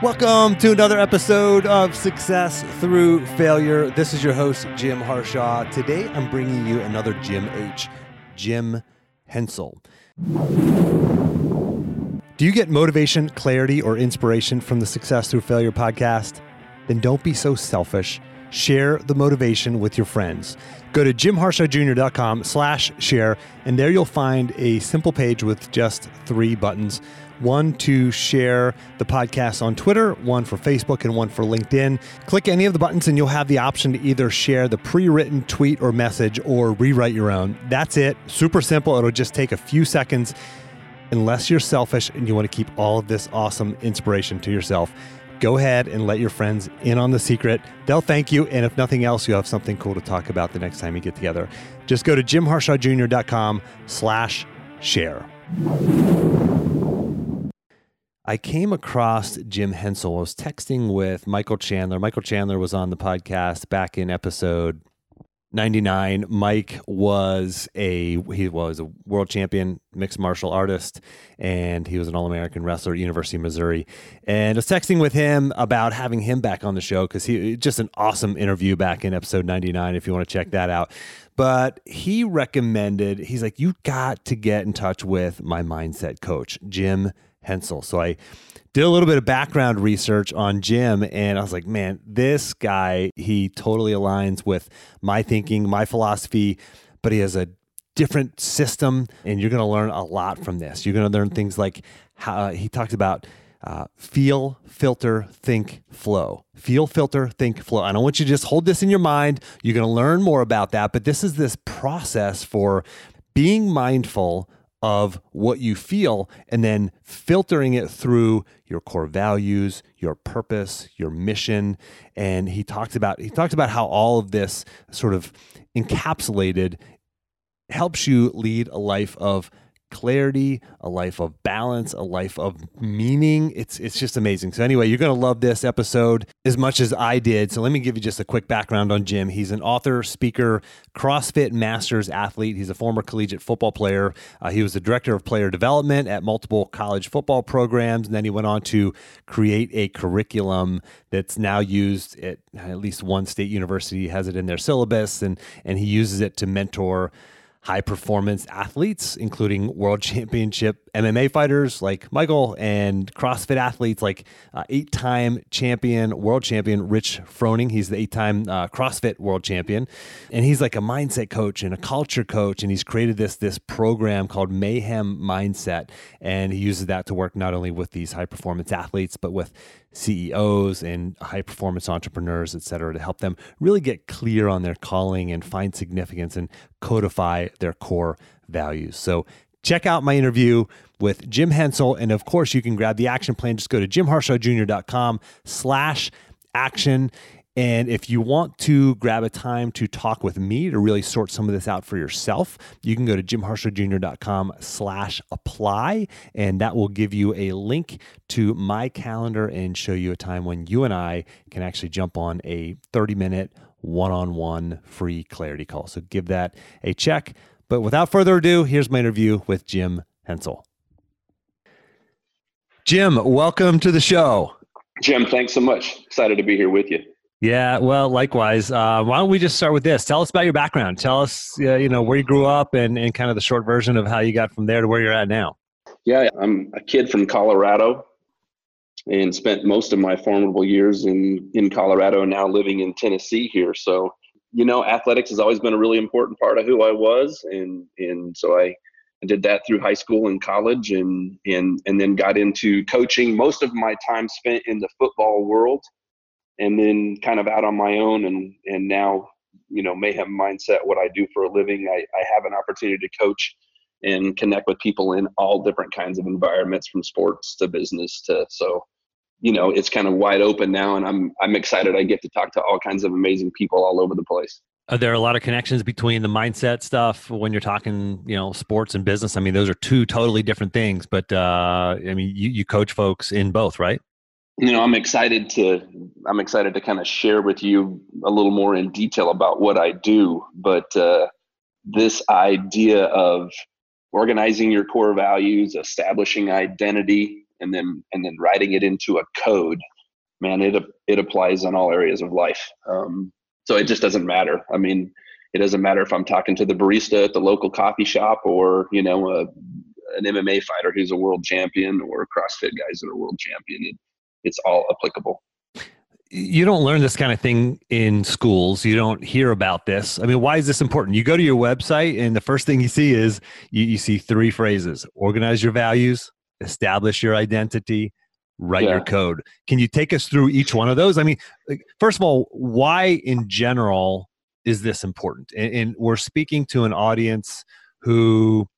Welcome to another episode of Success Through Failure. This is your host, Jim Harshaw. Today I'm bringing you another Jim H. Jim Hensel. Do you get motivation, clarity, or inspiration from the Success Through Failure podcast? Then don't be so selfish. Share the motivation with your friends. Go to jimharshawjr.com slash share, and there you'll find a simple page with just three buttons one to share the podcast on Twitter, one for Facebook, and one for LinkedIn. Click any of the buttons, and you'll have the option to either share the pre written tweet or message or rewrite your own. That's it. Super simple. It'll just take a few seconds. Unless you're selfish and you want to keep all of this awesome inspiration to yourself, go ahead and let your friends in on the secret. They'll thank you. And if nothing else, you'll have something cool to talk about the next time you get together. Just go to jimharshawjr.com slash share. I came across Jim Hensel. I was texting with Michael Chandler. Michael Chandler was on the podcast back in episode 99 mike was a he was a world champion mixed martial artist and he was an all-american wrestler at university of missouri and i was texting with him about having him back on the show because he just an awesome interview back in episode 99 if you want to check that out but he recommended he's like you got to get in touch with my mindset coach jim hensel so i did a little bit of background research on Jim, and I was like, man, this guy, he totally aligns with my thinking, my philosophy, but he has a different system, and you're going to learn a lot from this. You're going to learn things like how he talks about. Uh, feel, filter, think, flow. Feel, filter, think, flow. And I want you to just hold this in your mind. You're going to learn more about that. But this is this process for being mindful of what you feel and then filtering it through your core values, your purpose, your mission. And he talked about he talked about how all of this sort of encapsulated helps you lead a life of clarity, a life of balance, a life of meaning. It's it's just amazing. So anyway, you're going to love this episode as much as I did. So let me give you just a quick background on Jim. He's an author, speaker, CrossFit Masters athlete. He's a former collegiate football player. Uh, he was the director of player development at multiple college football programs, and then he went on to create a curriculum that's now used at at least one state university has it in their syllabus, and and he uses it to mentor high performance athletes, including world championship MMA fighters like Michael and CrossFit athletes like uh, eight time champion, world champion Rich Froning. He's the eight time uh, CrossFit world champion. And he's like a mindset coach and a culture coach. And he's created this, this program called Mayhem Mindset. And he uses that to work not only with these high performance athletes, but with CEOs and high performance entrepreneurs, et cetera, to help them really get clear on their calling and find significance and codify their core values. So check out my interview with Jim Hensel. And of course, you can grab the action plan. Just go to jimharshawjr.com slash action and if you want to grab a time to talk with me to really sort some of this out for yourself, you can go to jimharshawjr.com slash apply, and that will give you a link to my calendar and show you a time when you and I can actually jump on a 30 minute one-on-one free clarity call. So give that a check. But without further ado, here's my interview with Jim Hensel. Jim, welcome to the show. Jim, thanks so much. Excited to be here with you. Yeah, well, likewise. Uh, why don't we just start with this? Tell us about your background. Tell us, uh, you know, where you grew up and, and kind of the short version of how you got from there to where you're at now. Yeah, I'm a kid from Colorado and spent most of my formidable years in, in Colorado and now living in Tennessee here. So, you know, athletics has always been a really important part of who I was. And, and so I, I did that through high school and college and, and, and then got into coaching. Most of my time spent in the football world and then kind of out on my own and and now you know mayhem mindset what i do for a living i, I have an opportunity to coach and connect with people in all different kinds of environments from sports to business to so you know it's kind of wide open now and i'm i'm excited. I get to talk to all kinds of amazing people all over the place. Are there a lot of connections between the mindset stuff when you're talking you know sports and business? I mean those are two totally different things but uh i mean you, you coach folks in both right? You know i'm excited to i'm excited to kind of share with you a little more in detail about what i do but uh, this idea of organizing your core values establishing identity and then and then writing it into a code man it it applies in all areas of life um, so it just doesn't matter i mean it doesn't matter if i'm talking to the barista at the local coffee shop or you know a, an mma fighter who's a world champion or crossfit guys that are world champion it, it's all applicable you don't learn this kind of thing in schools. You don't hear about this. I mean, why is this important? You go to your website, and the first thing you see is you, you see three phrases organize your values, establish your identity, write yeah. your code. Can you take us through each one of those? I mean, first of all, why in general is this important? And, and we're speaking to an audience who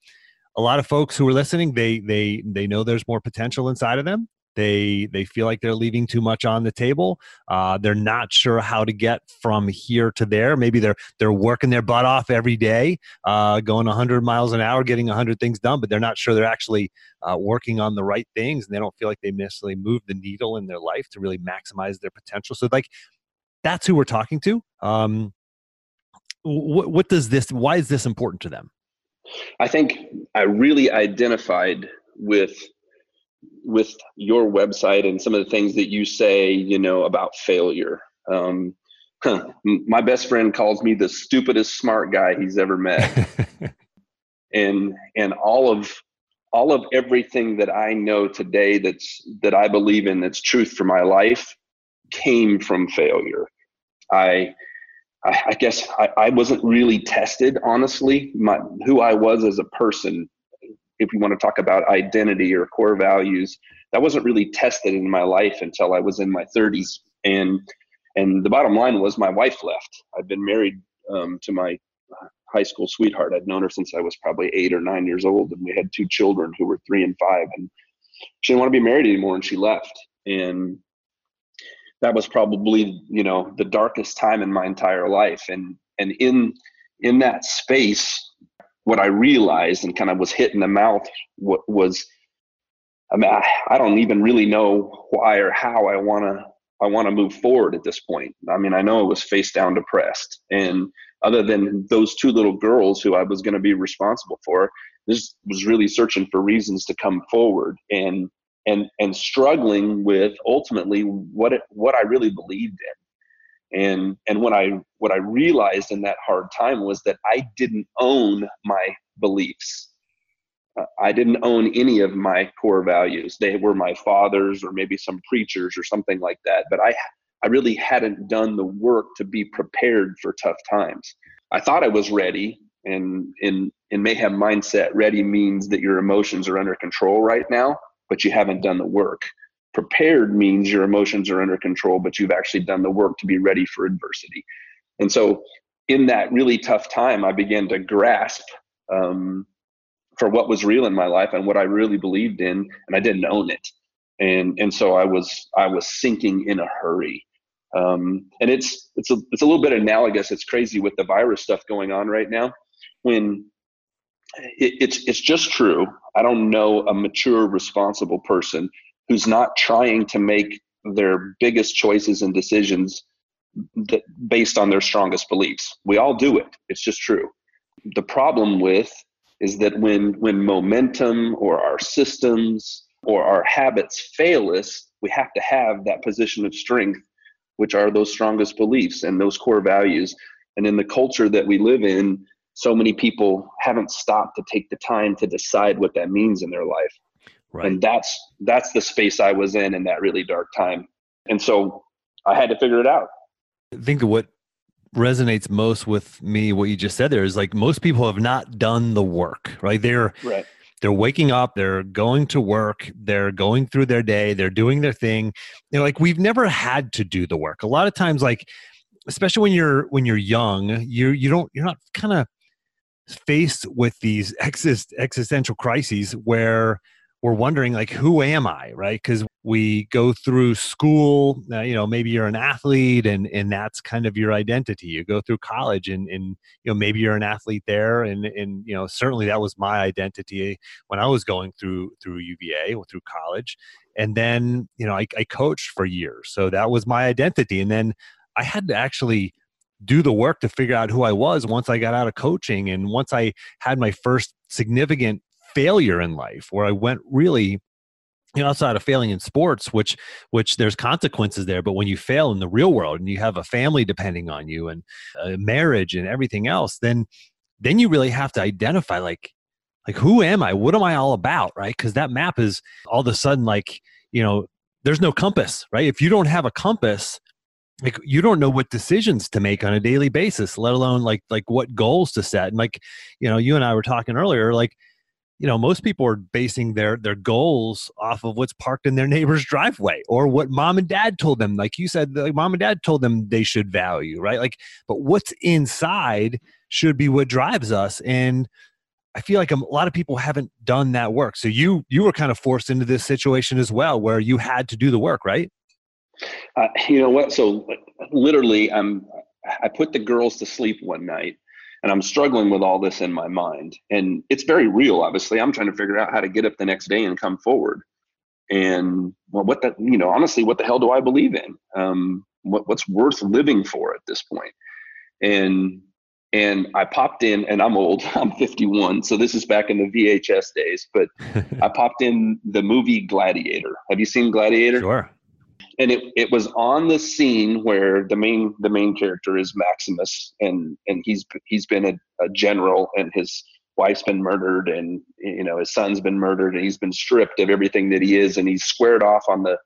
a lot of folks who are listening they they they know there's more potential inside of them they they feel like they're leaving too much on the table. Uh, they're not sure how to get from here to there. Maybe they're they're working their butt off every day, uh, going 100 miles an hour, getting 100 things done, but they're not sure they're actually uh, working on the right things, and they don't feel like they necessarily move the needle in their life to really maximize their potential. So like that's who we're talking to. Um, what, what does this? Why is this important to them? I think I really identified with with your website and some of the things that you say, you know, about failure. Um, huh, my best friend calls me the stupidest smart guy he's ever met. and and all of all of everything that I know today that's that I believe in that's truth for my life came from failure. I I, I guess I, I wasn't really tested, honestly. My who I was as a person if you want to talk about identity or core values, that wasn't really tested in my life until I was in my 30s. And and the bottom line was my wife left. I'd been married um, to my high school sweetheart. I'd known her since I was probably eight or nine years old, and we had two children who were three and five. And she didn't want to be married anymore, and she left. And that was probably you know the darkest time in my entire life. And and in in that space, what I realized and kind of was hit in the mouth was I mean I, I don't even really know why or how I want to I want to move forward at this point. I mean I know I was face down depressed and other than those two little girls who I was going to be responsible for this was really searching for reasons to come forward and and and struggling with ultimately what it, what I really believed in and and what i what i realized in that hard time was that i didn't own my beliefs. Uh, i didn't own any of my core values. They were my father's or maybe some preachers or something like that but i i really hadn't done the work to be prepared for tough times. I thought i was ready and in in mayhem mindset. Ready means that your emotions are under control right now but you haven't done the work prepared means your emotions are under control, but you've actually done the work to be ready for adversity. And so, in that really tough time, I began to grasp um, for what was real in my life and what I really believed in, and I didn't own it. And and so I was I was sinking in a hurry. Um, and it's it's a it's a little bit analogous. It's crazy with the virus stuff going on right now. When it, it's it's just true. I don't know a mature, responsible person who's not trying to make their biggest choices and decisions that, based on their strongest beliefs. We all do it. It's just true. The problem with is that when when momentum or our systems or our habits fail us, we have to have that position of strength, which are those strongest beliefs and those core values. And in the culture that we live in, so many people haven't stopped to take the time to decide what that means in their life. Right. And that's that's the space I was in in that really dark time. And so I had to figure it out. I think what resonates most with me what you just said there is like most people have not done the work, right? They're right. They're waking up, they're going to work, they're going through their day, they're doing their thing. Know, like we've never had to do the work. A lot of times like especially when you're when you're young, you you don't you're not kind of faced with these exist, existential crises where we're wondering like who am i right? Because we go through school uh, you know maybe you're an athlete and and that's kind of your identity. You go through college and and you know maybe you're an athlete there and and you know certainly that was my identity when i was going through through uva or through college. And then you know I, I coached for years so that was my identity. And then i had to actually do the work to figure out who I was once I got out of coaching. And once I had my first significant failure in life where I went really you know, outside of failing in sports, which which there's consequences there, but when you fail in the real world and you have a family depending on you and marriage and everything else, then then you really have to identify like like who am I? What am I all about? Right? Because that map is all of a sudden like you know there's no compass, right? If you don't have a compass, like you don't know what decisions to make on a daily basis, let alone like like what goals to set. And like you know, you and I were talking earlier, like you know most people are basing their their goals off of what's parked in their neighbor's driveway or what mom and dad told them. Like you said like mom and dad told them they should value right? Like but what's inside should be what drives us. And i feel like a lot of people haven't done that work. So you you were kind of forced into this situation as well where you had to do the work right? Uh, you know what? So literally i'm i put the girls to sleep one night and I'm struggling with all this in my mind. And it's very real, obviously. I'm trying to figure out how to get up the next day and come forward. And well, what that, you know, honestly, what the hell do I believe in? Um, what, what's worth living for at this point? And and I popped in, and I'm old. I'm 51, so this is back in the VHS days. But I popped in the movie Gladiator. Have you seen Gladiator? Sure and it, it was on the scene where the main the main character is Maximus and and he's he's been a, a, general and his wife's been murdered and you know his son's been murdered and he's been stripped of everything that he is and he's squared off on the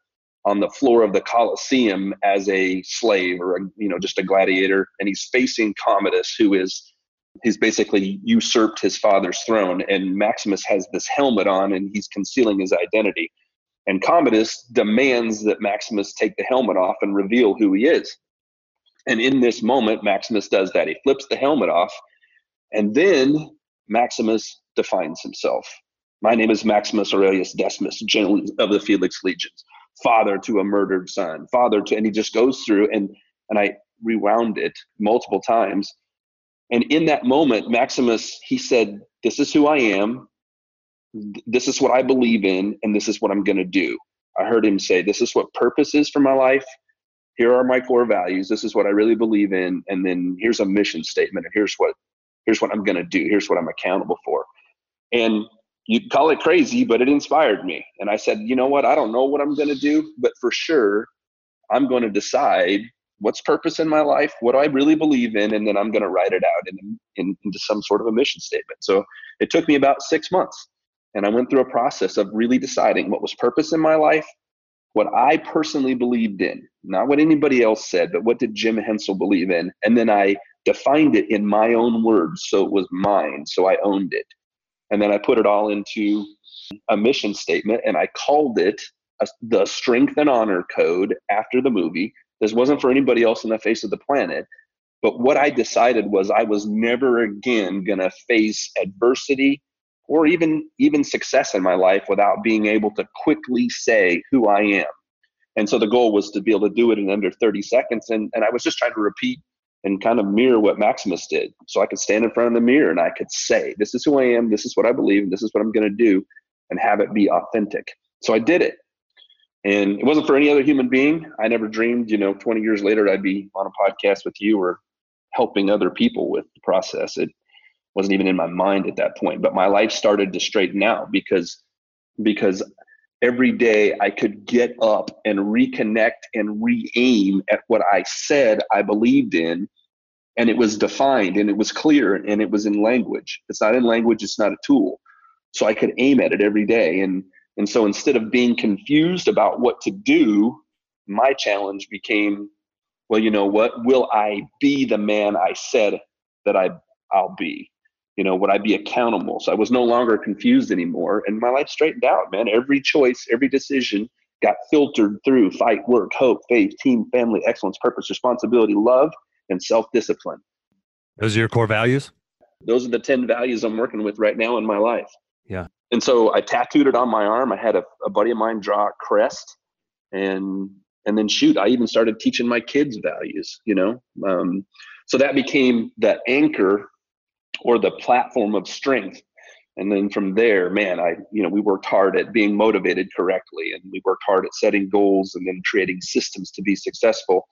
on the floor of the Colosseum as a slave or a, you know just a gladiator. And he's facing Commodus who is he's basically usurped his father's throne. And Maximus has this helmet on and he's concealing his identity and Commodus demands that Maximus take the helmet off and reveal who he is. And in this moment, Maximus does that. He flips the helmet off, and then Maximus defines himself. My name is Maximus Aurelius Decimus, general of the Felix Legions, father to a murdered son, father to, and he just goes through and and I rewound it multiple times. And in that moment, Maximus, he said, This is who I am this is what I believe in, and this is what I'm going to do. I heard him say, This is what purpose is for my life. Here are my core values. This is what I really believe in. And then here's a mission statement, and here's what here's what I'm going to do. Here's what I'm accountable for. And you call it crazy, but it inspired me. And I said, you know what? I don't know what I'm going to do, but for sure, I'm going to decide what's purpose in my life, what do I really believe in, and then I'm going to write it out in, in, into some sort of a mission statement. So it took me about six months and I went through a process of really deciding what was purpose in my life, what I personally believed in, not what anybody else said, but what did Jim Hensel believe in? And then I defined it in my own words. So it was mine. So I owned it. And then I put it all into a mission statement and I called it a, the Strength and Honor Code after the movie. This wasn't for anybody else on the face of the planet. But what I decided was I was never again going to face adversity or even even success in my life without being able to quickly say who I am. And so the goal was to be able to do it in under 30 seconds. And, and I was just trying to repeat and kind of mirror what Maximus did. So I could stand in front of the mirror and I could say, this is who I am, this is what I believe, and this is what I'm going to do, and have it be authentic. So I did it. And it wasn't for any other human being. I never dreamed, you know, 20 years later, I'd be on a podcast with you or helping other people with the process. It wasn't even in my mind at that point but my life started to straighten out because because every day i could get up and reconnect and re-aim at what i said i believed in and it was defined and it was clear and it was in language. It's not in language it's not a tool. So i could aim at it every day and and so instead of being confused about what to do my challenge became well you know what? Will i be the man i said that i i'll be you know would i be accountable? So i was no longer confused anymore and my life straightened out man. Every choice every decision got filtered through fight work hope faith team family excellence purpose responsibility love and self-discipline. Those are your core values? Those are the 10 values i'm working with right now in my life. Yeah. And so i tattooed it on my arm. I had a, a buddy of mine draw a crest and and then shoot i even started teaching my kids values you know? Um, so that became that anchor or the platform of strength. And then from there man i you know we worked hard at being motivated correctly and we worked hard at setting goals and then creating systems to be successful.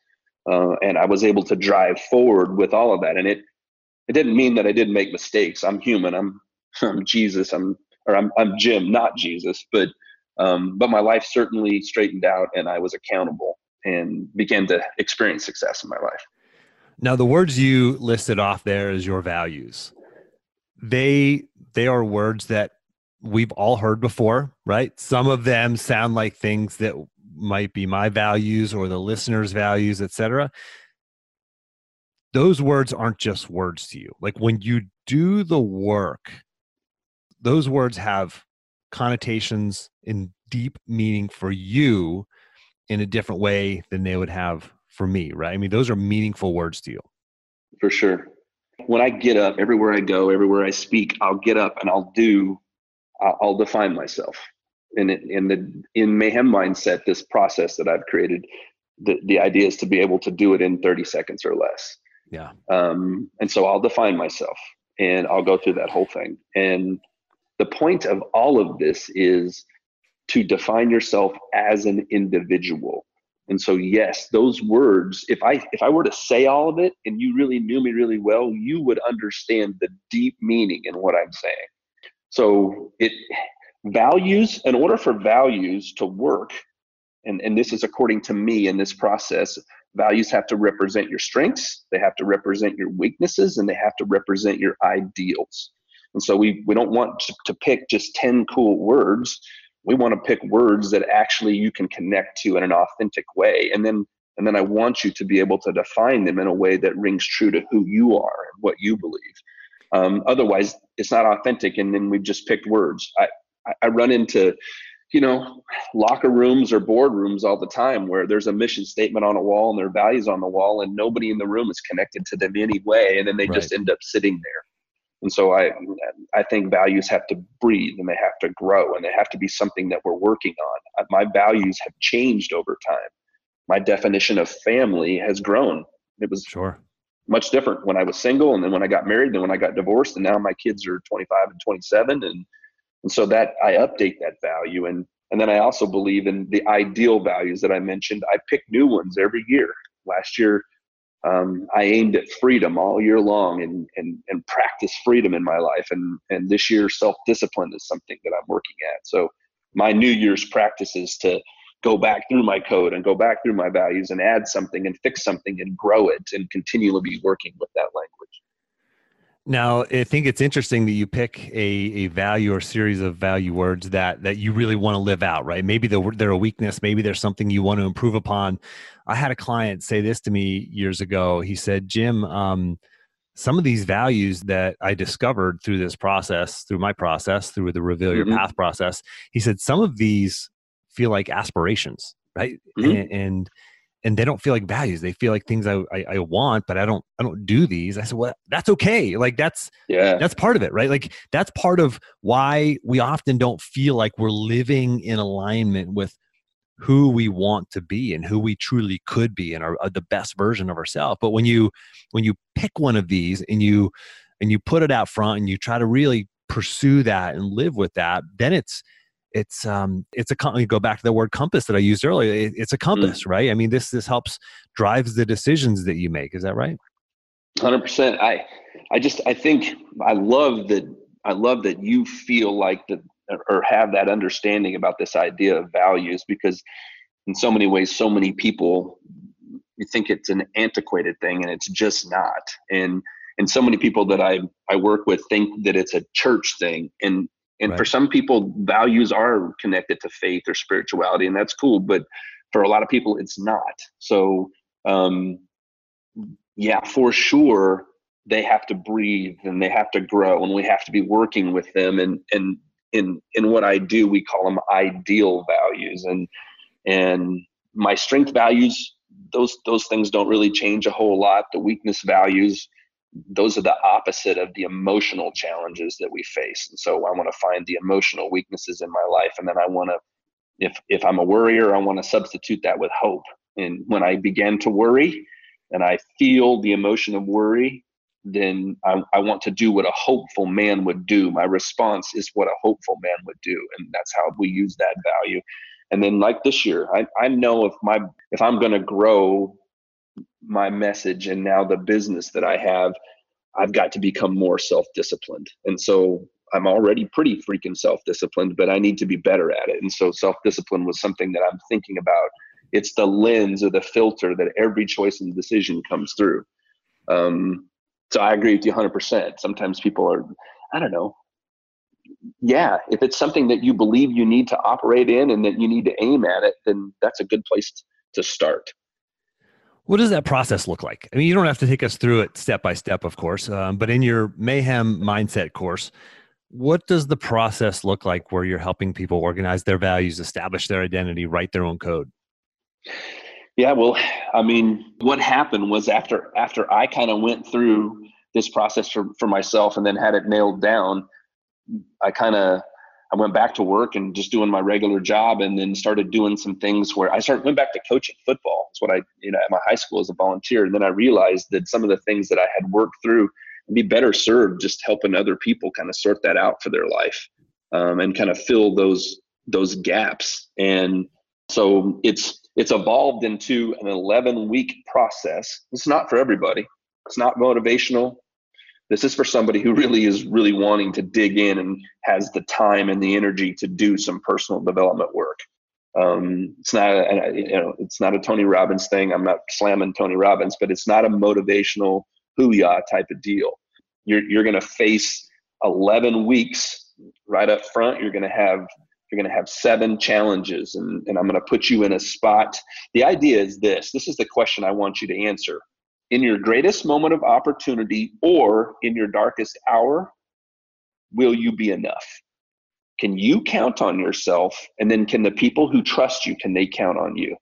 Uh, and i was able to drive forward with all of that. And it it didn't mean that i didn't make mistakes. I'm human. I'm i'm jesus. I'm or i'm, I'm jim not jesus. But Um, but my life certainly straightened out and I was accountable and began to experience success in my life. Now, the words you listed off there as your values, they they are words that we've all heard before, right? Some of them sound like things that might be my values or the listener's values, etc. Those words aren't just words to you. Like when you do the work, those words have connotations and deep meaning for you in a different way than they would have for me, right? I mean, those are meaningful words to you. For sure. When I get up, everywhere I go, everywhere I speak, I'll get up and I'll do, I'll define myself. And in the in mayhem mindset, this process that I've created, the, the idea is to be able to do it in 30 seconds or less. Yeah. Um, and so I'll define myself and I'll go through that whole thing. And the point of all of this is to define yourself as an individual. And so yes, those words, if I if I were to say all of it and you really knew me really well, you would understand the deep meaning in what I'm saying. So it values, in order for values to work, and, and this is according to me in this process, values have to represent your strengths, they have to represent your weaknesses, and they have to represent your ideals. And so we we don't want to, to pick just 10 cool words we want to pick words that actually you can connect to in an authentic way and then and then i want you to be able to define them in a way that rings true to who you are and what you believe. Um, otherwise it's not authentic and then we've just picked words. I i run into you know locker rooms or boardrooms all the time where there's a mission statement on a wall and their values on the wall and nobody in the room is connected to them anyway and then they right. just end up sitting there and so I, I think values have to breathe and they have to grow and they have to be something that we're working on. Uh, my values have changed over time. My definition of family has grown. It was sure much different when I was single and then when I got married, then when I got divorced, and now my kids are 25 and 27. And, and so that I update that value. And, and then I also believe in the ideal values that I mentioned. I pick new ones every year. Last year, um, I aimed at freedom all year long and, and, and practice freedom in my life. And, and this year, self discipline is something that I'm working at. So, my New Year's practice is to go back through my code and go back through my values and add something and fix something and grow it and continually be working with that language. Now, I think it's interesting that you pick a, a value or series of value words that that you really want to live out, right? Maybe they're, they're a weakness, maybe there's something you want to improve upon. I had a client say this to me years ago. He said, Jim, um, some of these values that I discovered through this process, through my process, through the Reveal Your mm-hmm. Path process, he said, some of these feel like aspirations, right? Mm-hmm. And, and and they don't feel like values they feel like things I, I, I want but i don't i don't do these. I said well that's okay. Like that's yeah. that's part of it right? Like that's part of why we often don't feel like we're living in alignment with who we want to be and who we truly could be and are the best version of ourselves but when you when you pick one of these and you and you put it out front and you try to really pursue that and live with that then it's it's um it's a you go back to the word compass that I used earlier. It, it's a mm. compass, mm. right? I mean, this this helps drives the decisions that you make. Is that right? Hundred percent. I I just I think I love that I love that you feel like that or have that understanding about this idea of values because in so many ways so many people you think it's an antiquated thing and it's just not and and so many people that I I work with think that it's a church thing and and right. for some people, values are connected to faith or spirituality, and that's cool. But for a lot of people, it's not. So, um, yeah, for sure, they have to breathe and they have to grow, and we have to be working with them. And and in in what I do, we call them ideal values. And and my strength values, those those things don't really change a whole lot. The weakness values those are the opposite of the emotional challenges that we face. And so I want to find the emotional weaknesses in my life. And then I want to, if, if I'm a worrier, I want to substitute that with hope. And when I begin to worry and I feel the emotion of worry, then I, I want to do what a hopeful man would do. My response is what a hopeful man would do. And that's how we use that value. And then like this year, I, I know if my if I'm gonna grow my message and now the business that I have, I've got to become more self disciplined. And so I'm already pretty freaking self-disciplined, but I need to be better at it. And so self-discipline was something that I'm thinking about. It's the lens or the filter that every choice and decision comes through. Um, so I agree with you 100%. Sometimes people are, I don't know. Yeah, if it's something that you believe you need to operate in and that you need to aim at it, then that's a good place to start. What does that process look like? I mean, you don't have to take us through it step by step, of course, um, but in your mayhem mindset course, what does the process look like where you're helping people organize their values, establish their identity, write their own code? Yeah, well, I mean, what happened was after after I kind of went through this process for, for myself and then had it nailed down, I kind of I went back to work and just doing my regular job and then started doing some things where I started went back to coaching football. That's what I, you know, at my high school as a volunteer. And then I realized that some of the things that I had worked through be better served just helping other people kind of sort that out for their life um, and kind of fill those those gaps. And so it's it's evolved into an 11 week process. It's not for everybody. It's not motivational. This is for somebody who really is really wanting to dig in and has the time and the energy to do some personal development work. Um, it's not a, you know it's not a Tony Robbins thing. I'm not slamming Tony Robbins, but it's not a motivational hoo-yah type of deal. You're you're going to face 11 weeks right up front. You're going to have you're going to have seven challenges, and, and I'm going to put you in a spot. The idea is this. This is the question I want you to answer in your greatest moment of opportunity or in your darkest hour, will you be enough? Can you count on yourself? And then can the people who trust you, can they count on you?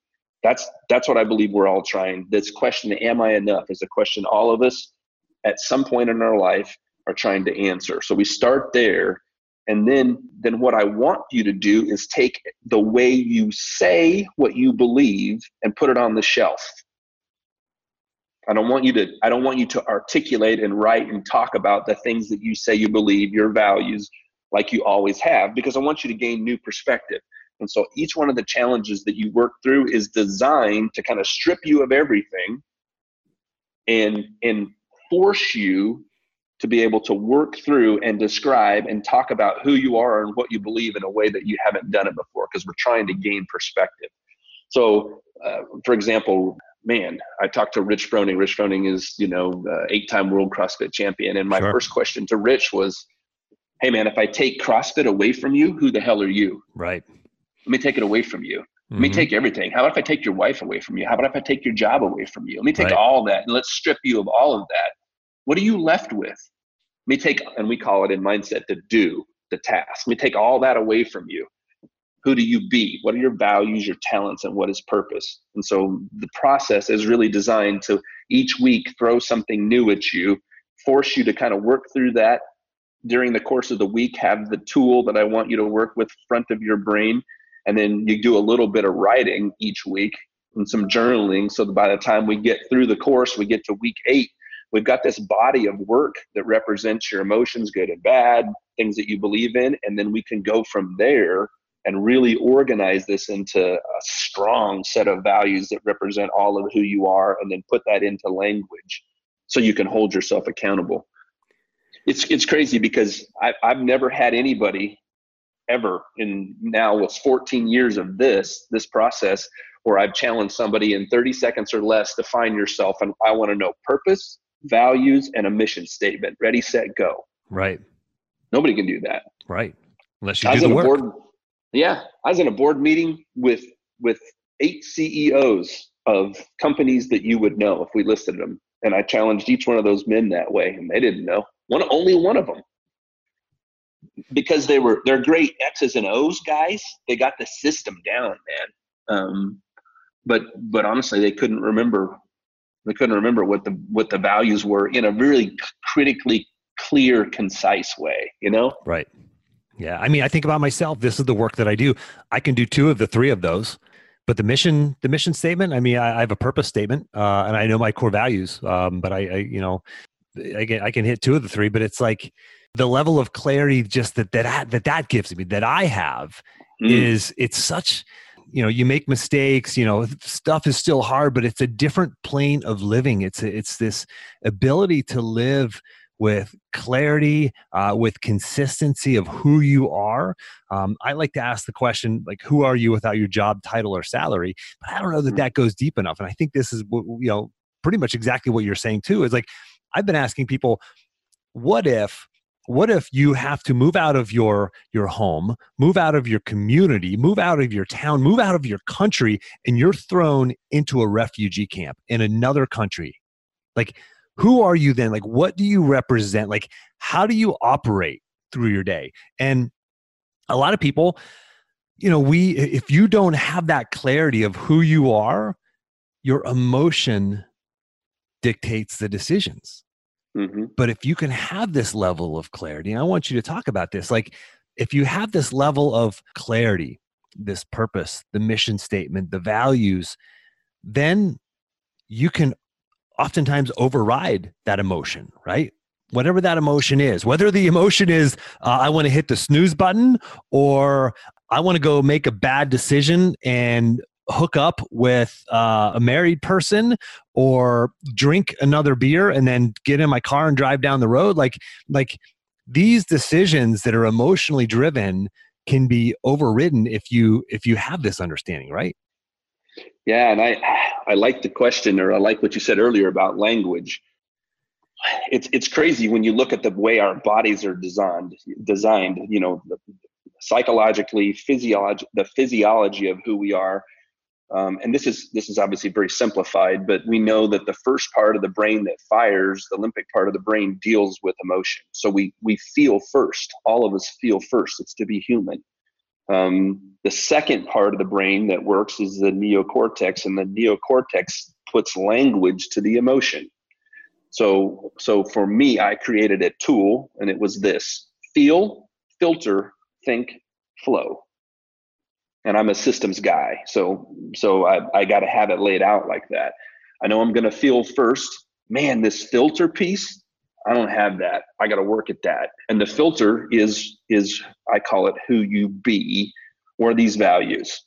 That's that's what I believe we're all trying. This question, am I enough, is a question all of us at some point in our life are trying to answer. So we start there. And then then what I want you to do is take the way you say what you believe and put it on the shelf I don't want you to I don't want you to articulate and write and talk about the things that you say you believe, your values, like you always have, because I want you to gain new perspective. And so each one of the challenges that you work through is designed to kind of strip you of everything and and force you to be able to work through and describe and talk about who you are and what you believe in a way that you haven't done it before because we're trying to gain perspective. So, uh, for example, man, I talked to Rich Froning. Rich Froning is, you know, uh, eight-time world CrossFit champion. And my sure. first question to Rich was, "Hey, man, if I take CrossFit away from you, who the hell are you?" Right. Let me take it away from you. Mm-hmm. Let me mm-hmm. take everything. How about if I take your wife away from you? How about if I take your job away from you? Let me take right. all that and let's strip you of all of that. What are you left with? Let me take, and we call it in mindset the do, the task. Let me take all that away from you who do you be? What are your values your talents and what is purpose? And so the process is really designed to each week throw something new at you force you to kind of work through that. During the course of the week have the tool that i want you to work with front of your brain and then you do a little bit of writing each week and some journaling so that by the time we get through the course we get to week eight we've got this body of work that represents your emotions good and bad things that you believe in and then we can go from there and really organize this into a strong set of values that represent all of who you are and then put that into language so you can hold yourself accountable. It's it's crazy because I, i've never had anybody ever in now it's 14 years of this this process where i've challenged somebody in 30 seconds or less to find yourself and i want to know purpose values and a mission statement. Ready set go. Right. Nobody can do that. Right. Unless you do the work. Board, yeah, I was in a board meeting with with eight CEOs of companies that you would know if we listed them, and I challenged each one of those men that way, and they didn't know. One, only one of them, because they were they're great X's and O's guys. They got the system down, man. Um, but but honestly, they couldn't remember. They couldn't remember what the what the values were in a really critically clear, concise way. You know, right. Yeah. I mean, I think about myself. This is the work that I do. I can do two of the three of those. But the mission, the mission statement, I mean, I, I have a purpose statement uh, and I know my core values. Um, but I, I, you know, I can, I can hit two of the three, but it's like the level of clarity just that, that, that, that gives me, that I have mm. is it's such, you know you make mistakes you know stuff is still hard but it's a different plane of living it's it's this ability to live with clarity, uh, with consistency of who you are. Um, I like to ask the question, like, who are you without your job title or salary? But I don't know that mm. that goes deep enough. And I think this is, you know, pretty much exactly what you're saying too. Is like, I've been asking people, what if what if you have to move out of your your home move out of your community move out of your town move out of your country and you're thrown into a refugee camp in another country like who are you then like what do you represent like how do you operate through your day and a lot of people you know we if you don't have that clarity of who you are your emotion dictates the decisions Mm-hmm. But if you can have this level of clarity, I want you to talk about this. Like, if you have this level of clarity, this purpose, the mission statement, the values, then you can oftentimes override that emotion, right? Whatever that emotion is, whether the emotion is, uh, I want to hit the snooze button or I want to go make a bad decision and hook up with uh, a married person or drink another beer and then get in my car and drive down the road like like these decisions that are emotionally driven can be overridden if you if you have this understanding right yeah and i i like the question or i like what you said earlier about language it's it's crazy when you look at the way our bodies are designed designed you know psychologically physiology the physiology of who we are um, and this is this is obviously very simplified, but we know that the first part of the brain that fires, the limbic part of the brain, deals with emotion. So we we feel first. All of us feel first. It's to be human. Um, the second part of the brain that works is the neocortex, and the neocortex puts language to the emotion. So so for me, I created a tool, and it was this: feel, filter, think, flow and I'm a systems guy. So so I, I got to have it laid out like that. I know I'm going to feel first, man, this filter piece, I don't have that. I got to work at that. And the filter is is I call it who you be or these values.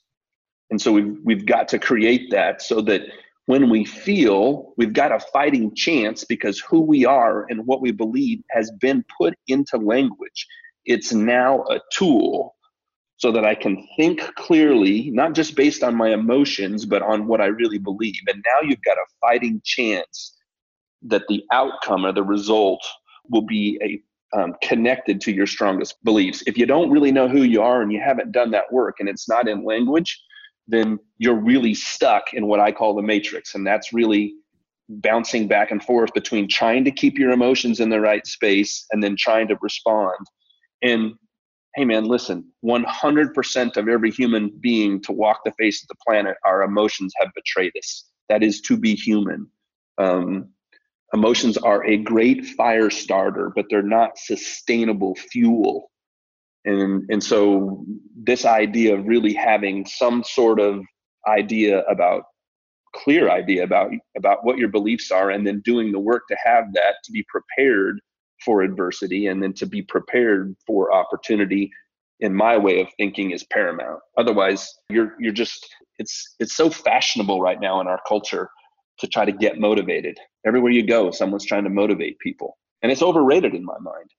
And so we've we've got to create that so that when we feel, we've got a fighting chance because who we are and what we believe has been put into language. It's now a tool so that I can think clearly, not just based on my emotions, but on what I really believe. And now you've got a fighting chance that the outcome or the result will be a um, connected to your strongest beliefs. If you don't really know who you are and you haven't done that work and it's not in language, then you're really stuck in what I call the matrix. And that's really bouncing back and forth between trying to keep your emotions in the right space and then trying to respond. And hey man listen 100% of every human being to walk the face of the planet our emotions have betrayed us that is to be human um, emotions are a great fire starter but they're not sustainable fuel. And and so this idea of really having some sort of idea about clear idea about about what your beliefs are and then doing the work to have that to be prepared for adversity and then to be prepared for opportunity in my way of thinking is paramount. Otherwise you're you're just it's it's so fashionable right now in our culture to try to get motivated everywhere you go someone's trying to motivate people and it's overrated in my mind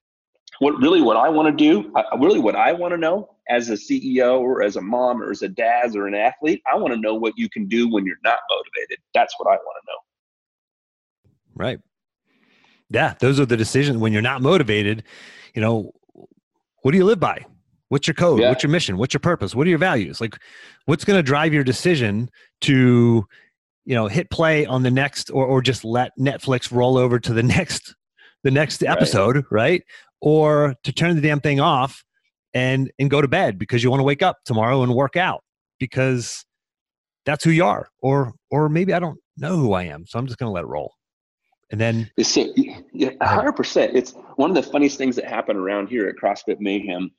what really what i want to do really what i want to know as a ceo or as a mom or as a dad or an athlete i want to know what you can do when you're not motivated that's what i want to know right yeah, those are the decisions when you're not motivated. You know, what do you live by? What's your code? Yeah. What's your mission? What's your purpose? What are your values? Like, what's going to drive your decision to, you know, hit play on the next, or or just let Netflix roll over to the next, the next episode, right? right? Or to turn the damn thing off and and go to bed because you want to wake up tomorrow and work out because that's who you are. Or or maybe I don't know who I am, so I'm just going to let it roll. And then it's yeah, hundred percent. It's one of the funniest things that happen around here at CrossFit Mayhem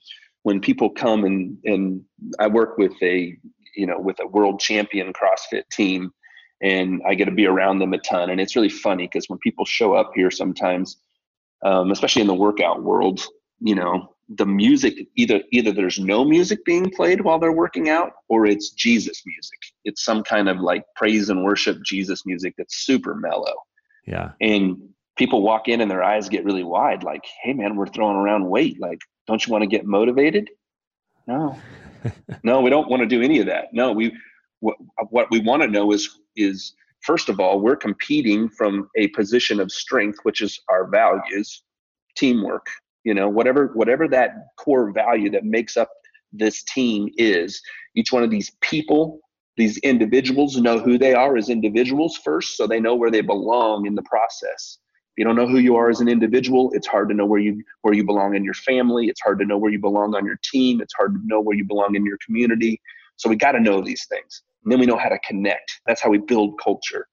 when people come and and I work with a you know with a world champion CrossFit team and I get to be around them a ton. And it's really funny because when people show up here sometimes um, especially in the workout world you know the music either either there's no music being played while they're working out or it's Jesus music. It's some kind of like praise and worship Jesus music that's super mellow. Yeah. And people walk in and their eyes get really wide like hey man we're throwing around weight. Like don't you want to get motivated? No. No we don't want to do any of that. No we what, what we want to know is is first of all we're competing from a position of strength which is our values teamwork you know whatever whatever that core value that makes up this team is. Each one of these people these individuals know who they are as individuals first so they know where they belong in the process. If you don't know who you are as an individual it's hard to know where you where you belong in your family it's hard to know where you belong on your team it's hard to know where you belong in your community so we got to know these things. And then we know how to connect. That's how we build culture.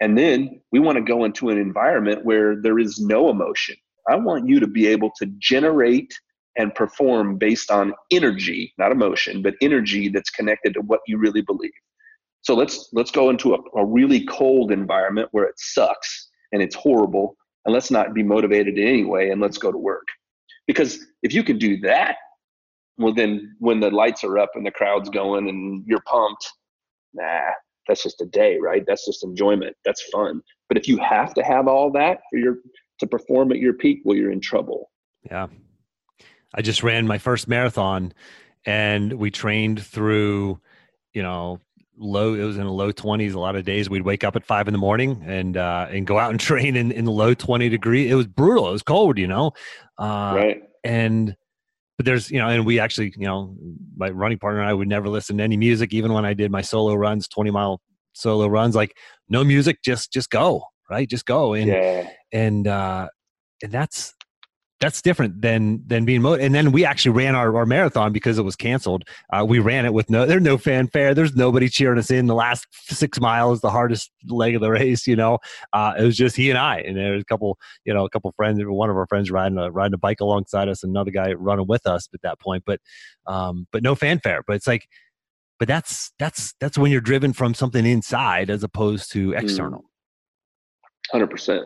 And then we want to go into an environment where there is no emotion. I want you to be able to generate and perform based on energy not emotion but energy that's connected to what you really believe. So let's let's go into a, a really cold environment where it sucks and it's horrible and let's not be motivated in any way and let's go to work. Because if you can do that well then when the lights are up and the crowd's going and you're pumped nah that's just a day right? That's just enjoyment. That's fun. But if you have to have all that for your to perform at your peak well you're in trouble. Yeah. I just ran my first marathon and we trained through, you know, low it was in the low 20s a lot of days. We'd wake up at five in the morning and uh and go out and train in, in the low 20 degree. It was brutal. It was cold you know? Uh right. and but there's you know and we actually you know my running partner and i would never listen to any music even when i did my solo runs 20 mile solo runs like no music just just go right just go and yeah. and uh and that's that's different than than being motivated. And then we actually ran our, our marathon because it was canceled. Uh, we ran it with no there's no fanfare. There's nobody cheering us in. The last six miles, the hardest leg of the race. You know, uh, it was just he and I, and there was a couple, you know, a couple friends. One of our friends riding a riding a bike alongside us, another guy running with us at that point. But um, but no fanfare. But it's like, but that's that's that's when you're driven from something inside as opposed to mm. external. Hundred percent,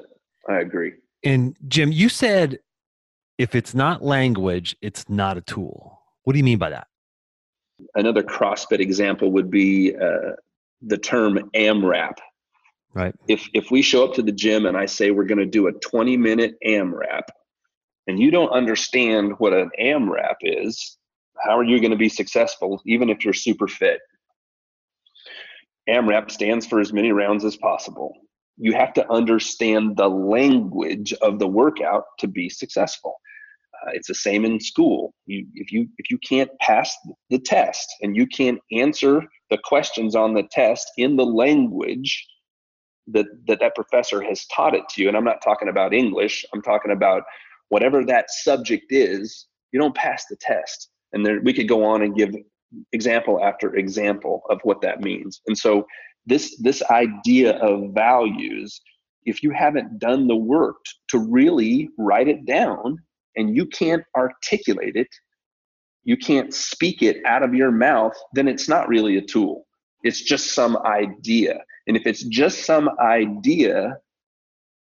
I agree. And Jim, you said if it's not language, it's not a tool. What do you mean by that? Another CrossFit example would be uh, the term AMRAP. Right. If if we show up to the gym and I say we're going to do a 20 minute AMRAP, and you don't understand what an AMRAP is, how are you going to be successful, even if you're super fit? AMRAP stands for as many rounds as possible. You have to understand the language of the workout to be successful. Uh, it's the same in school. You, if you if you can't pass the test and you can't answer the questions on the test in the language that that that professor has taught it to you, and I'm not talking about English. I'm talking about whatever that subject is. You don't pass the test, and there we could go on and give example after example of what that means. And so this this idea of values if you haven't done the work to really write it down and you can't articulate it, you can't speak it out of your mouth, then it's not really a tool. It's just some idea. And if it's just some idea,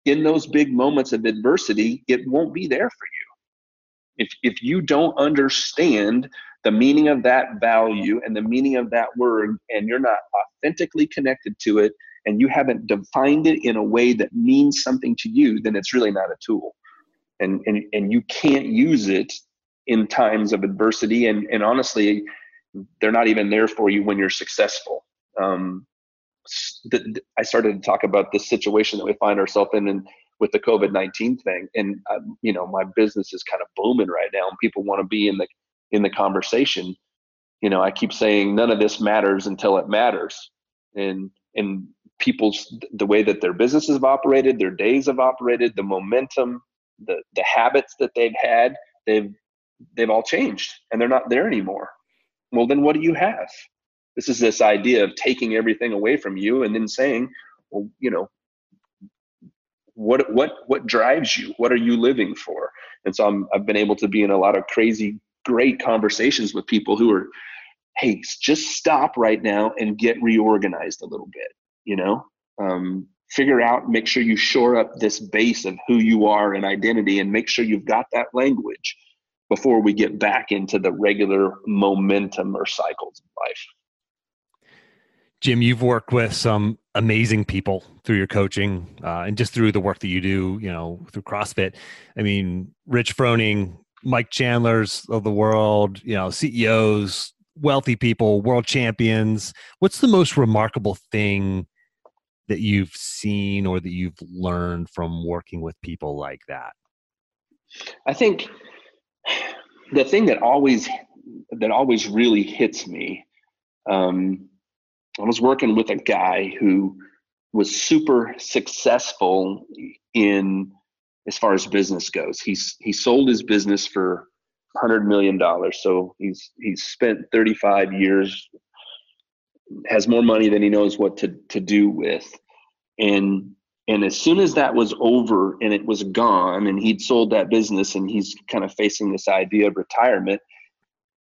in those big moments of adversity, it won't be there for you. If, if you don't understand the meaning of that value and the meaning of that word, and you're not authentically connected to it, and you haven't defined it in a way that means something to you, then it's really not a tool and and and you can't use it in times of adversity. And and honestly they're not even there for you when you're successful. Um, the, i started to talk about the situation that we find ourselves in and with the covid-19 thing. And um, you know my business is kind of booming right now and people want to be in the in the conversation. You know i keep saying none of this matters until it matters. And and people's the way that their businesses have operated their days have operated the momentum the the habits that they've had they've they've all changed and they're not there anymore. Well then what do you have? This is this idea of taking everything away from you and then saying well you know what what what drives you? What are you living for? And so I'm, i've been able to be in a lot of crazy great conversations with people who are hey just stop right now and get reorganized a little bit you know? Um, figure out, make sure you shore up this base of who you are and identity and make sure you've got that language before we get back into the regular momentum or cycles of life. Jim, you've worked with some amazing people through your coaching uh, and just through the work that you do, you know, through CrossFit. I mean, Rich Froning, Mike Chandler's of the world, you know, CEOs, wealthy people, world champions. What's the most remarkable thing that you've seen or that you've learned from working with people like that? I think the thing that always that always really hits me. Um, I was working with a guy who was super successful in as far as business goes. He's he sold his business for hundred million dollars. So he's he's spent 35 years, has more money than he knows what to to do with, and and as soon as that was over and it was gone, and he'd sold that business, and he's kind of facing this idea of retirement.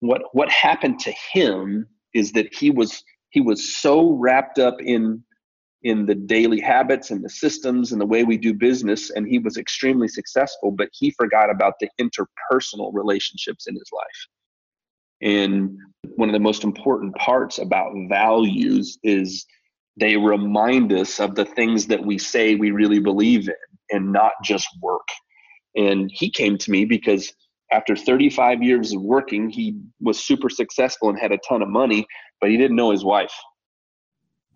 What what happened to him is that he was he was so wrapped up in in the daily habits and the systems and the way we do business and he was extremely successful but he forgot about the interpersonal relationships in his life and one of the most important parts about values is they remind us of the things that we say we really believe in and not just work. And he came to me because after 35 years of working he was super successful and had a ton of money but he didn't know his wife.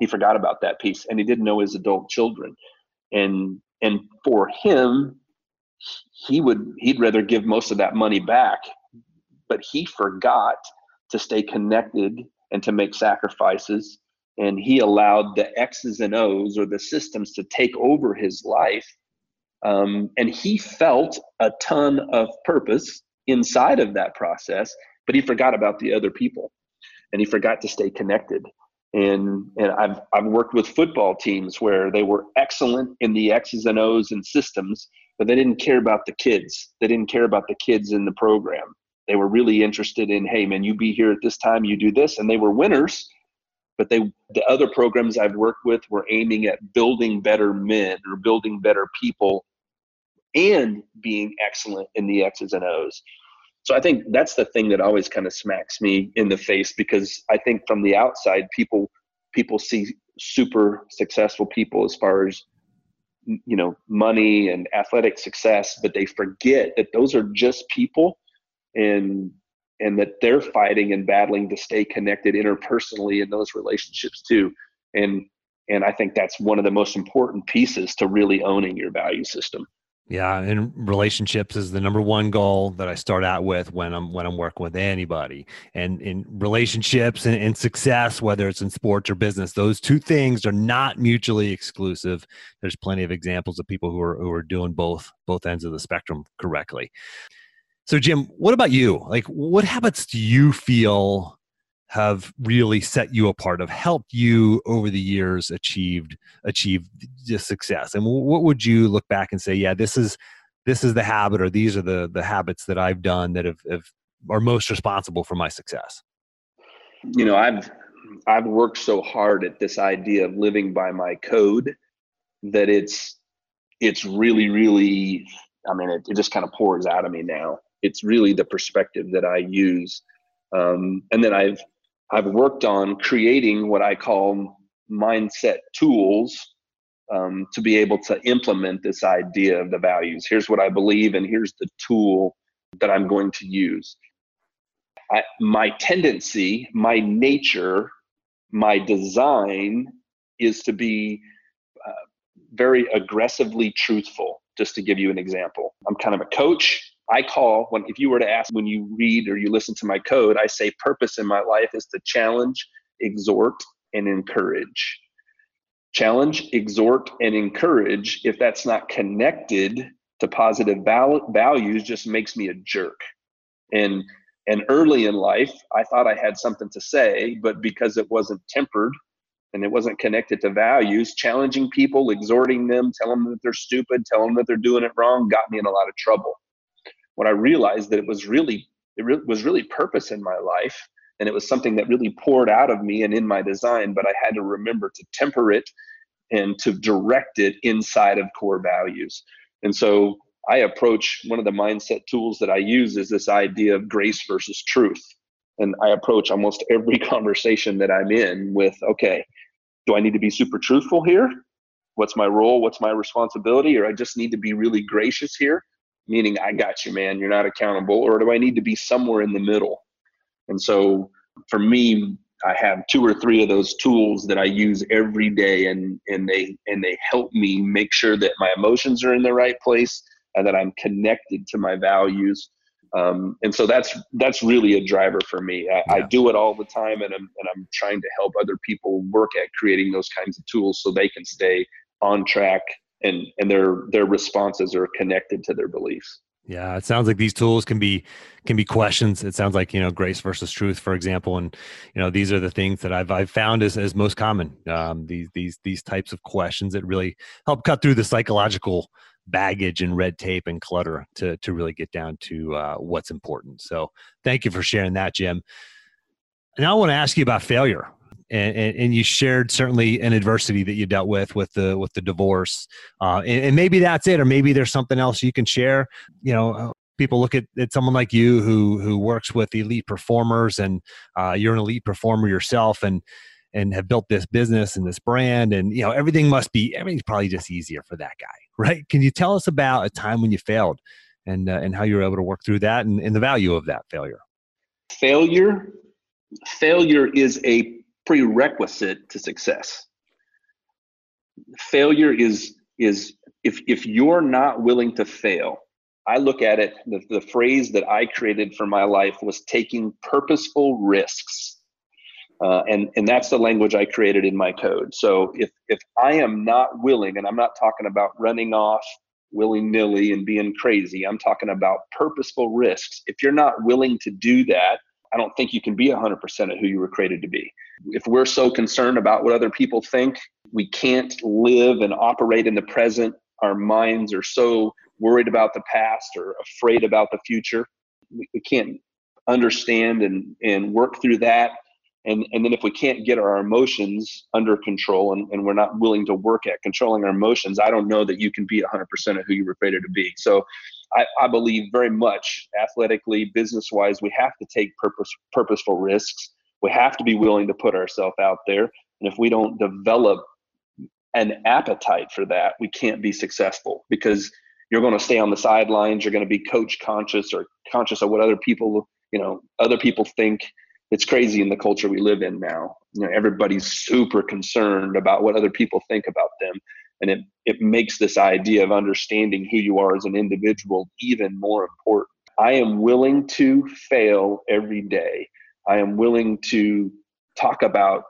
He forgot about that piece and he didn't know his adult children. And and for him he would he'd rather give most of that money back but he forgot to stay connected and to make sacrifices and he allowed the x's and o's or the systems to take over his life um, and he felt a ton of purpose inside of that process but he forgot about the other people and he forgot to stay connected and and I've I've worked with football teams where they were excellent in the X's and O's and systems, but they didn't care about the kids. They didn't care about the kids in the program. They were really interested in, hey man, you be here at this time, you do this, and they were winners. But they the other programs I've worked with were aiming at building better men or building better people and being excellent in the X's and O's. So I think that's the thing that always kind of smacks me in the face because I think from the outside people people see super successful people as far as you know money and athletic success but they forget that those are just people and and that they're fighting and battling to stay connected interpersonally in those relationships too and and i think that's one of the most important pieces to really owning your value system yeah, and relationships is the number one goal that I start out with when I'm when I'm working with anybody. And in relationships and, and, success, whether it's in sports or business, those two things are not mutually exclusive. There's plenty of examples of people who are who are doing both both ends of the spectrum correctly. So Jim, what about you? Like what habits do you feel have really set you apart have helped you over the years achieved achieve success? And what would you look back and say yeah this is this is the habit or these are the the habits that i've done that have, have are most responsible for my success you know i've i've worked so hard at this idea of living by my code that it's it's really really i mean it, it just kind of pours out of me now it's really the perspective that i use um, and then i've I've worked on creating what I call mindset tools um, to be able to implement this idea of the values. Here's what I believe, and here's the tool that I'm going to use. I, my tendency, my nature, my design is to be uh, very aggressively truthful. Just to give you an example, I'm kind of a coach. I call when if you were to ask when you read or you listen to my code, I say purpose in my life is to challenge, exhort, and encourage. Challenge, exhort, and encourage. If that's not connected to positive val- values, just makes me a jerk. And and early in life, I thought I had something to say, but because it wasn't tempered and it wasn't connected to values, challenging people, exhorting them, telling them that they're stupid, telling them that they're doing it wrong, got me in a lot of trouble when I realized that it was really it re- was really purpose in my life and it was something that really poured out of me and in my design but i had to remember to temper it and to direct it inside of core values and so i approach one of the mindset tools that i use is this idea of grace versus truth and i approach almost every conversation that i'm in with okay do I need to be super truthful here? What's my role? What's my responsibility? Or I just need to be really gracious here, meaning I got you, man. You're not accountable. Or do I need to be somewhere in the middle? And so for me, I have two or three of those tools that I use every day, and and they and they help me make sure that my emotions are in the right place and that I'm connected to my values. Um, and so that's that's really a driver for me. I, yeah. I, do it all the time, and I'm and I'm trying to help other people work at creating those kinds of tools so they can stay on track and and their their responses are connected to their beliefs. Yeah, it sounds like these tools can be can be questions. It sounds like you know grace versus truth, for example, and you know these are the things that I've I've found as, as most common. Um, these these these types of questions that really help cut through the psychological baggage and red tape and clutter to to really get down to uh, what's important. So thank you for sharing that, Jim. Now I want to ask you about failure and, and, and, you shared certainly an adversity that you dealt with with the with the divorce uh, and, and, maybe that's it or maybe there's something else you can share. You know uh, people look at, at someone like you who who works with elite performers and uh, you're an elite performer yourself and and have built this business and this brand and you know everything must be everything's probably just easier for that guy right? Can you tell us about a time when you failed and uh, and how you were able to work through that and, and the value of that failure? Failure failure is a prerequisite to success. Failure is is if if you're not willing to fail, I look at it, the, the phrase that I created for my life was taking purposeful risks. Uh, and and that's the language I created in my code. So if if I am not willing, and I'm not talking about running off willy nilly and being crazy, I'm talking about purposeful risks. If you're not willing to do that, I don't think you can be 100% of who you were created to be. If we're so concerned about what other people think, we can't live and operate in the present. Our minds are so worried about the past or afraid about the future. We, we can't understand and, and work through that. And, and then if we can't get our emotions under control and, and we're not willing to work at controlling our emotions, I don't know that you can be 100% of who you were created to be. So I, I believe very much athletically, business wise, we have to take purpose, purposeful risks. We have to be willing to put ourselves out there. And if we don't develop an appetite for that, we can't be successful because you're going to stay on the sidelines. You're going to be coach conscious or conscious of what other people, you know, other people think. It's crazy in the culture we live in now. You know, everybody's super concerned about what other people think about them and it it makes this idea of understanding who you are as an individual even more important. I am willing to fail every day. I am willing to talk about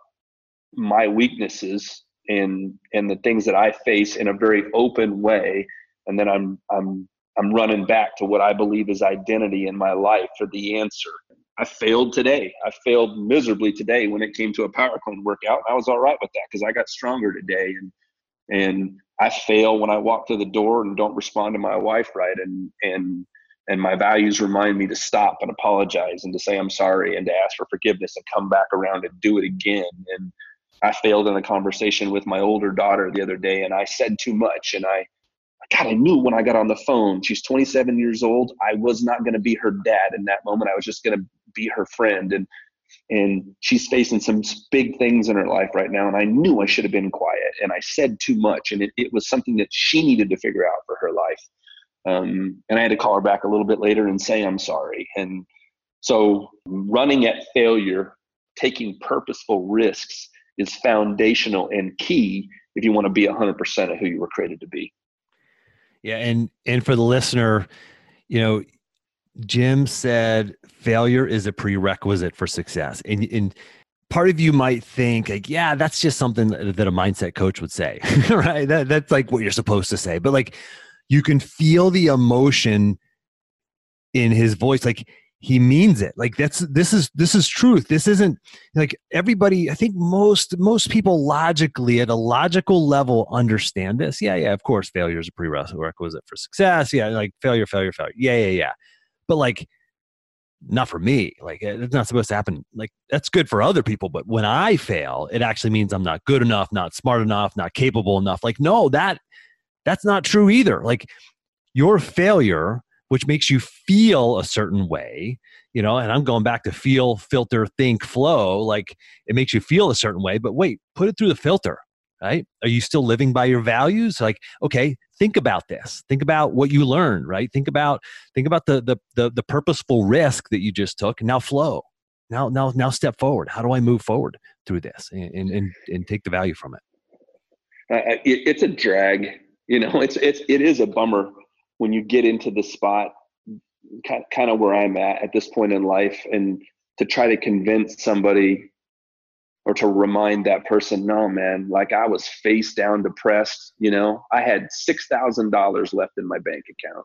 my weaknesses and and the things that i face in a very open way and then i'm i'm i'm running back to what i believe is identity in my life for the answer i failed today. I failed miserably today when it came to a power clean workout. I was all right with that because i got stronger today and and I fail when I walk to the door and don't respond to my wife right and and and my values remind me to stop and apologize and to say I'm sorry and to ask for forgiveness and come back around and do it again. And I failed in a conversation with my older daughter the other day and I said too much and I God, I knew when I got on the phone, she's 27 years old. I was not going to be her dad in that moment. I was just going to be her friend. And and she's facing some big things in her life right now and i knew i should have been quiet and i said too much and it, it was something that she needed to figure out for her life um, and i had to call her back a little bit later and say i'm sorry and so running at failure taking purposeful risks is foundational and key if you want to be 100% of who you were created to be yeah and and for the listener you know Jim said failure is a prerequisite for success. And, and part of you might think like, yeah, that's just something that a mindset coach would say, right? That, that's like what you're supposed to say. But like you can feel the emotion in his voice. Like he means it. Like that's, this is, this is truth. This isn't like everybody, I think most, most people logically at a logical level understand this. Yeah. Yeah. Of course, failure is a prerequisite for success. Yeah. Like failure, failure, failure. Yeah. Yeah. Yeah but like not for me like it's not supposed to happen like that's good for other people but when i fail it actually means i'm not good enough not smart enough not capable enough like no that that's not true either like your failure which makes you feel a certain way you know, and I'm going back to feel, filter, think, flow. Like it makes you feel a certain way, but wait, put it through the filter, right? Are you still living by your values? Like, okay, think about this. Think about what you learned, right? Think about think about the the the, the purposeful risk that you just took. Now flow. Now now now step forward. How do I move forward through this and and and, take the value from it? Uh, it? It's a drag. You know, it's it's it is a bummer when you get into the spot kind of where I'm at at this point in life, and to try to convince somebody or to remind that person, no, man, like I was face down depressed. You know, I had six thousand dollars left in my bank account.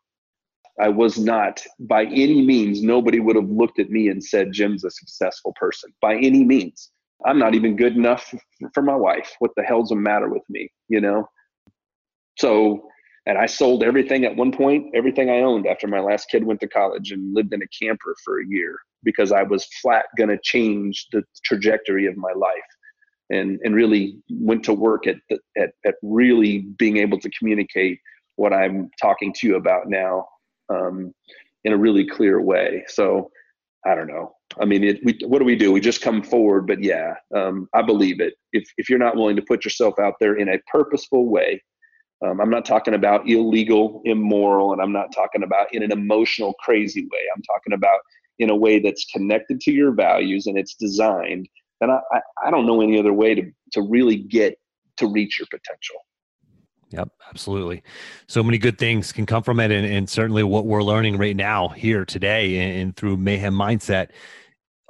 I was not by any means. Nobody would have looked at me and said Jim's a successful person by any means. I'm not even good enough for my wife. What the hell's the matter with me? You know. So and I sold everything at one point, everything I owned after my last kid went to college and lived in a camper for a year because I was flat going to change the trajectory of my life and, and really went to work at, the, at, at really being able to communicate what I'm talking to you about now um, in a really clear way. So I don't know. I mean, it, we, what do we do? We just come forward, but yeah, um, I believe it. If, if you're not willing to put yourself out there in a purposeful way, um, I'm not talking about illegal, immoral, and I'm not talking about in an emotional, crazy way. I'm talking about in a way that's connected to your values and it's designed. And I, I, I don't know any other way to, to really get to reach your potential. Yep, absolutely. So many good things can come from it. And, and certainly what we're learning right now here today and, and, through Mayhem Mindset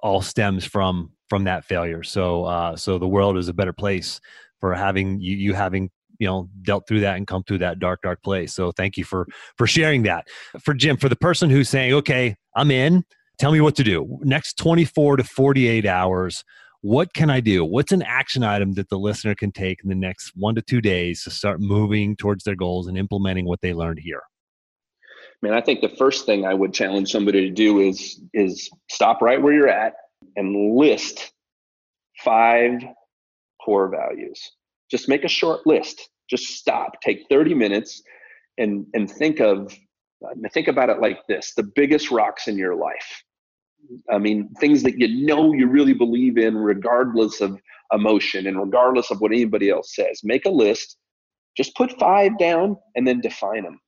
all stems from from that failure. So uh, so the world is a better place for having you, you having you know dealt through that and come through that dark dark place. So thank you for for sharing that. For jim for the person who's saying okay i'm in. Tell me what to do. Next 24 to 48 hours what can i do? What's an action item that the listener can take in the next one to two days to start moving towards their goals and implementing what they learned here? Man i think the first thing i would challenge somebody to do is is stop right where you're at and list five core values just make a short list. Just stop. Take 30 minutes and and think of think about it like this the biggest rocks in your life. I mean things that you know you really believe in regardless of emotion and regardless of what anybody else says. Make a list. Just put five down and then define them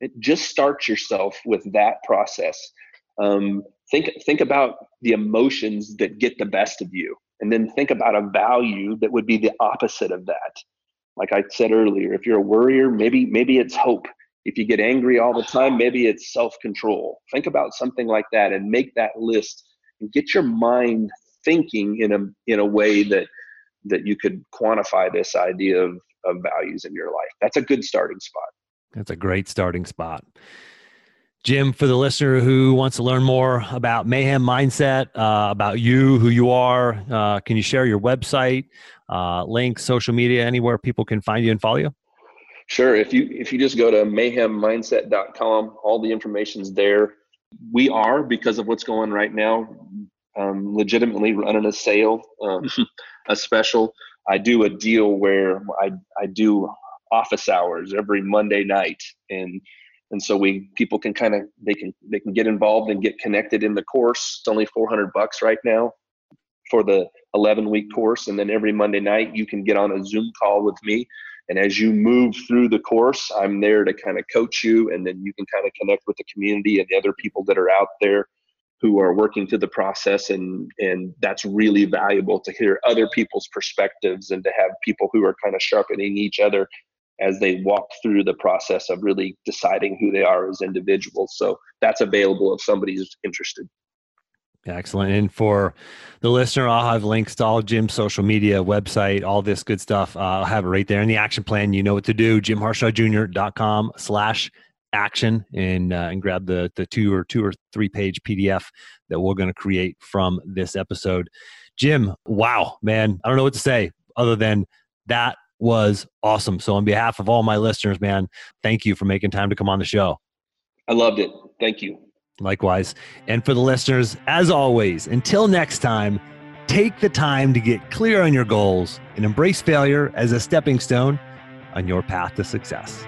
it just start yourself with that process. Um, think think about the emotions that get the best of you and then think about a value that would be the opposite of that. Like i said earlier if you're a worrier maybe maybe it's hope. If you get angry all the time maybe it's self-control. Think about something like that and make that list and get your mind thinking in a in a way that that you could quantify this idea of, of values in your life. That's a good starting spot. That's a great starting spot Jim, for the listener who wants to learn more about Mayhem Mindset, uh, about you, who you are, uh, can you share your website, uh, links, social media, anywhere people can find you and follow you? Sure. If you if you just go to mayhemmindset.com, all the information's there. We are because of what's going right now, um, legitimately running a sale, um, a special. I do a deal where I I do office hours every Monday night and and so we people can kind of they can they can get involved and get connected in the course. It's only 400 bucks right now for the 11 week course. And then every monday night you can get on a zoom call with me. And as you move through the course i'm there to kind of coach you. And then you can kind of connect with the community and the other people that are out there who are working through the process. And and that's really valuable to hear other people's perspectives and to have people who are kind of sharpening each other as they walk through the process of really deciding who they are as individuals. So that's available if somebody's interested. Excellent. And for the listener, I'll have links to all Jim's social media, website, all this good stuff. Uh, I'll have it right there in the action plan. You know what to do. JimHarshawJr.com slash action and uh, and grab the the two or two or three page PDF that we're going to create from this episode. Jim, wow, man, I don't know what to say other than that was awesome. So, on behalf of all my listeners, man, thank you for making time to come on the show. I loved it. Thank you. Likewise. And for the listeners, as always, until next time, take the time to get clear on your goals and embrace failure as a stepping stone on your path to success.